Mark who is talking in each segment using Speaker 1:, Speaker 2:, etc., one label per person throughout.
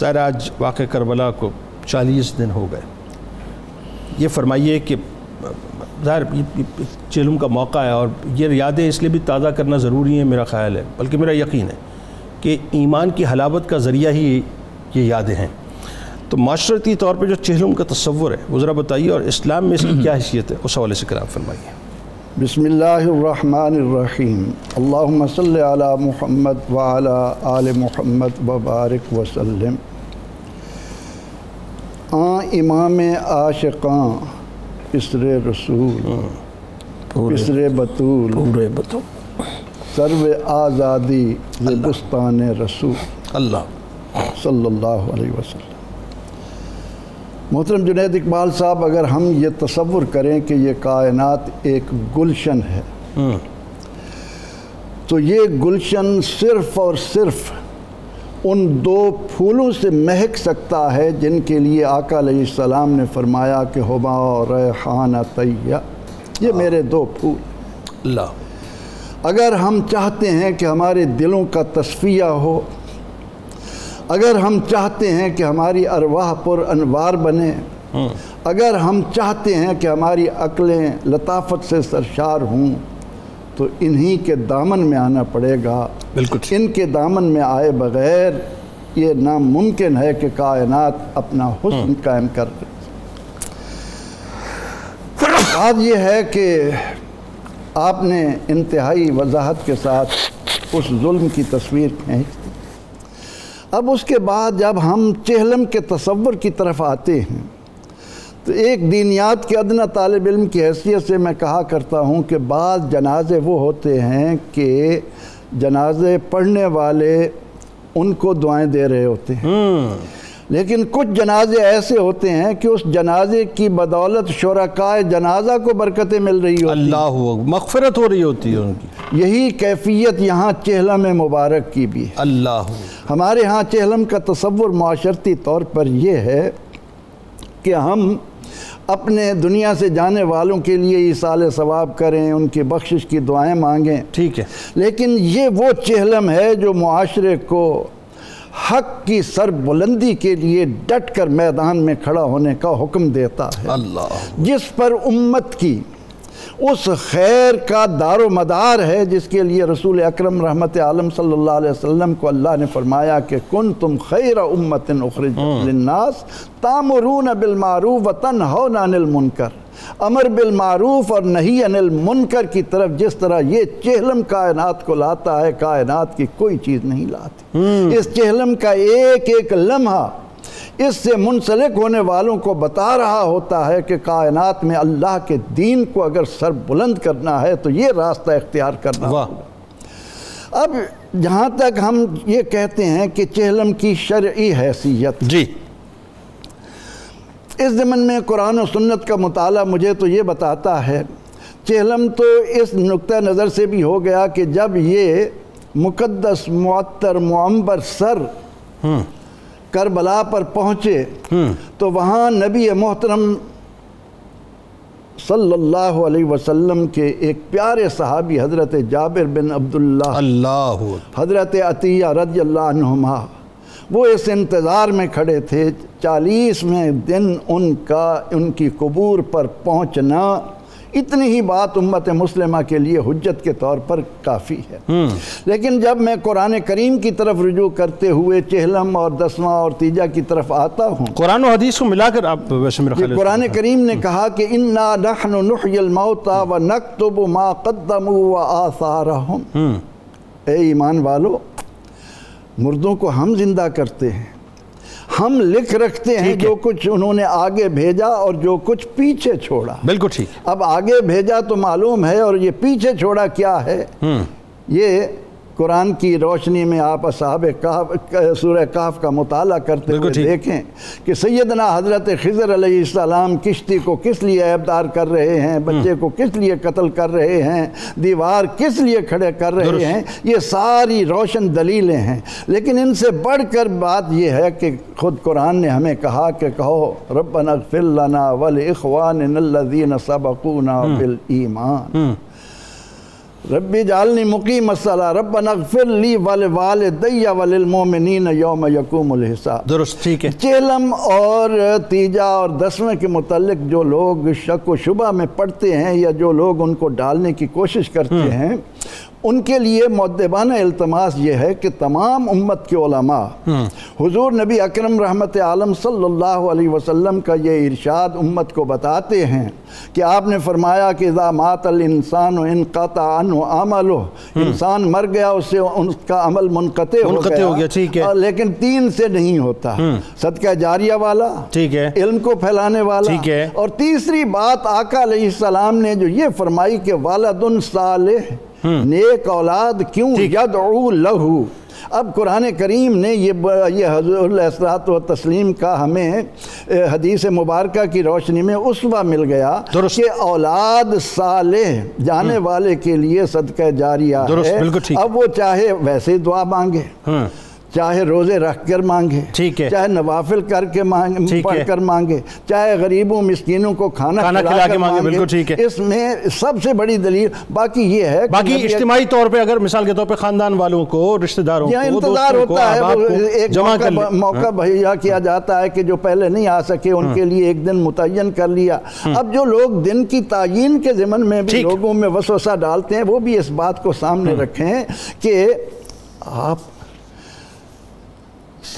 Speaker 1: ظاہر آج واقع کربلا کو چالیس دن ہو گئے۔ یہ فرمائیے کہ ظاہر چیلم کا موقع ہے اور یہ یادیں اس لیے بھی تازہ کرنا ضروری ہیں میرا خیال ہے، بلکہ میرا یقین ہے کہ ایمان کی حلاوت کا ذریعہ ہی یہ یادیں ہیں۔ تو معاشرتی طور پہ جو چہلم کا تصور ہے، وہ ذرا بتائیے اور اسلام میں اس کی کیا حیثیت ہے؟ اس حوالے سے کرام فرمائیے۔
Speaker 2: بسم اللہ الرحمن الرحیم۔ اللہم صلی علی محمد وعلی آل محمد وبارک وسلم۔ آن امام عاشقاں پسر رسول پسر بطول
Speaker 1: پورے
Speaker 2: سرو آزادی زبستان رسول۔
Speaker 1: اللہ۔
Speaker 2: صلی اللہ علیہ وسلم۔ محترم جنید اقبال صاحب اگر ہم یہ تصور کریں کہ یہ کائنات ایک گلشن ہے تو یہ گلشن صرف اور صرف ان دو پھولوں سے مہک سکتا ہے جن کے لیے آقا علیہ السلام نے فرمایا کہ ہما ریحان طیہ۔ یہ میرے دو پھول۔
Speaker 1: اللہ۔
Speaker 2: اگر ہم چاہتے ہیں کہ ہمارے دلوں کا تصفیہ ہو اگر ہم چاہتے ہیں کہ ہماری ارواح پر انوار بنے اگر ہم چاہتے ہیں کہ ہماری عقلیں لطافت سے سرشار ہوں تو انہی کے دامن میں آنا پڑے گا۔
Speaker 1: بالکل۔
Speaker 2: ان کے دامن میں آئے بغیر یہ ناممکن ہے کہ کائنات اپنا حسن قائم کر بات یہ ہے کہ آپ نے انتہائی وضاحت کے ساتھ اس ظلم کی تصویر کھینچ دی۔ اب اس کے بعد جب ہم چہلم کے تصور کی طرف آتے ہیں تو ایک دینیات کے ادنا طالب علم کی حیثیت سے میں کہا کرتا ہوں کہ بعض جنازے وہ ہوتے ہیں کہ جنازے پڑھنے والے ان کو دعائیں دے رہے ہوتے ہیں۔ لیکن کچھ جنازے ایسے ہوتے ہیں کہ اس جنازے کی بدولت شرکائے جنازہ کو برکتیں مل رہی ہوتی
Speaker 1: اللہ مغفرت ہو رہی ہوتی ہے ان کی۔
Speaker 2: یہی کیفیت یہاں چہلم مبارک کی بھی ہے۔
Speaker 1: اللہ
Speaker 2: ہمارے ہاں چہلم کا تصور معاشرتی طور پر یہ ہے کہ ہم اپنے دنیا سے جانے والوں کے لیے ایصال ثواب کریں ان کی بخشش کی دعائیں مانگیں۔
Speaker 1: ٹھیک ہے۔
Speaker 2: لیکن یہ وہ چہلم ہے جو معاشرے کو حق کی سر بلندی کے لیے ڈٹ کر میدان میں کھڑا ہونے کا حکم دیتا ہے۔
Speaker 1: اللہ۔
Speaker 2: جس پر امت کی اس خیر کا دار و مدار ہے جس کے لیے رسول اکرم رحمت عالم صلی اللہ علیہ وسلم کو اللہ نے فرمایا کہ کن تم خیر امت اخرج للناس تامرون بالمعروف و تنہون عن المنکر۔ امر بالمعروف اور نہیں عن المنکر کی طرف جس طرح یہ چہلم کائنات کو لاتا ہے کائنات کی کوئی چیز نہیں لاتی۔ اس چہلم کا ایک ایک لمحہ اس سے منسلک ہونے والوں کو بتا رہا ہوتا ہے کہ کائنات میں اللہ کے دین کو اگر سر بلند کرنا ہے تو یہ راستہ اختیار کرنا ہوگا۔ اب جہاں تک ہم یہ کہتے ہیں کہ چہلم کی شرعی حیثیت۔
Speaker 1: جی۔
Speaker 2: اس زمن میں قرآن و سنت کا مطالعہ مجھے تو یہ بتاتا ہے چہلم تو اس نقطہ نظر سے بھی ہو گیا کہ جب یہ مقدس معطر معمبر سر کربلا پر پہنچے تو وہاں نبی محترم صلی اللہ علیہ وسلم کے ایک پیارے صحابی حضرت جابر بن عبداللہ
Speaker 1: اللہ۔
Speaker 2: حضرت عطیہ رضی اللہ عنہما وہ اس انتظار میں کھڑے تھے چالیسویں دن ان کا ان کی قبور پر پہنچنا اتنی ہی بات امت مسلمہ کے لیے حجت کے طور پر کافی ہے۔ لیکن جب میں قرآن کریم کی طرف رجوع کرتے ہوئے چہلم اور دسواں اور تیجہ کی طرف آتا ہوں
Speaker 1: قرآن و حدیث کو ملا کر آپ ویسے میرا
Speaker 2: قرآن کریم نے کہا کہ انا نحن نحی الموتا و نکتب ما قدموا و آثارہم اے ایمان والو مردوں کو ہم زندہ کرتے ہیں۔ ہم لکھ رکھتے ہیں جو کچھ انہوں نے آگے بھیجا اور جو کچھ پیچھے چھوڑا۔
Speaker 1: بالکل ٹھیک۔
Speaker 2: اب آگے بھیجا تو معلوم ہے اور یہ پیچھے چھوڑا کیا ہے؟ یہ قرآن کی روشنی میں آپ اصحاب کہف سورہ کہف کا مطالعہ کرتے ہوئے۔ دیکھیں کہ سیدنا حضرت خضر علیہ السلام کشتی کو کس لیے عیبدار کر رہے ہیں؟ بچے کو کس لیے قتل کر رہے ہیں؟ دیوار کس لیے کھڑے کر رہے۔ ہیں؟ یہ ساری روشن دلیلیں ہیں۔ لیکن ان سے بڑھ کر بات یہ ہے کہ خود قرآن نے ہمیں کہا کہ کہو ربنا اغفر لنا ولاخواننا الذین سبقونا بالایمان۔ ربی جعلنی مقیم مسئلہ رب نغفر لی ول والدی وللمومنین یوم یقوم الحساب۔
Speaker 1: درست ٹھیک ہے۔
Speaker 2: چیلم اور تیجا اور دسویں کے متعلق جو لوگ شک و شبہ میں پڑھتے ہیں یا جو لوگ ان کو ڈالنے کی کوشش کرتے ہیں ان کے لیے معدبانہ التماس یہ ہے کہ تمام امت کے علماء حضور نبی اکرم رحمت عالم صلی اللہ علیہ وسلم کا یہ ارشاد امت کو بتاتے ہیں کہ آپ نے فرمایا کہ اذا مات الانسان و انقطع عنہ عملہ انسان مر گیا اس سے ان کا عمل منقطع ہو
Speaker 1: منقطع ہو گیا، ٹھیک ہے۔
Speaker 2: لیکن تین سے نہیں ہوتا۔ صدقہ جاریہ والا
Speaker 1: ٹھیک ہے۔
Speaker 2: علم کو پھیلانے والا۔
Speaker 1: ٹھیک ہے۔
Speaker 2: اور تیسری بات آقا علیہ السلام نے جو یہ فرمائی کہ والد صالح نیک اولاد کیوں یدعو لہو؟ اب قرآن کریم نے یہ یہ حضور السلاۃ و تسلیم کا ہمیں حدیث مبارکہ کی روشنی میں اسوہ مل گیا۔ کہ اولاد صالح جانے والے کے لیے صدقہ جاریہ ہے۔ اب وہ چاہے ویسے دعا مانگے۔ چاہے روزے رکھ کر مانگے
Speaker 1: ٹھیک ہے۔
Speaker 2: چاہے نوافل کر کے مانگ
Speaker 1: ٹھیک
Speaker 2: پڑھ۔ کر مانگے چاہے غریبوں مسکینوں کو کھانا کھلا
Speaker 1: کے مانگے، بالکل ٹھیک ہے۔
Speaker 2: اس میں سب سے بڑی دلیل باقی یہ ہے
Speaker 1: باقی اجتماعی طور پہ اگر مثال کے طور پہ خاندان والوں کو رشتہ داروں کو
Speaker 2: انتظار ہوتا ہے ایک موقع موقع بہیا کیا جاتا ہے کہ جو پہلے نہیں آ سکے ان کے لیے ایک دن متعین کر لیا اب جو لوگ دن کی تعین کے ضمن میں بھی۔ لوگوں میں وسوسہ ڈالتے ہیں وہ بھی اس بات کو سامنے رکھیں کہ آپ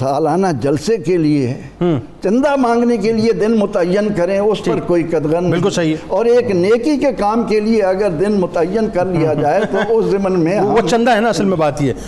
Speaker 2: سالانہ جلسے کے لیے چندہ مانگنے کے لیے دن متعین کریں اس پر کوئی قدغن
Speaker 1: بالکل صحیح۔ ہے۔
Speaker 2: اور ایک نیکی کے کام کے لیے اگر دن متعین کر لیا جائے تو اس ضمن میں
Speaker 1: وہ چندہ ہے نا اصل میں بات یہ۔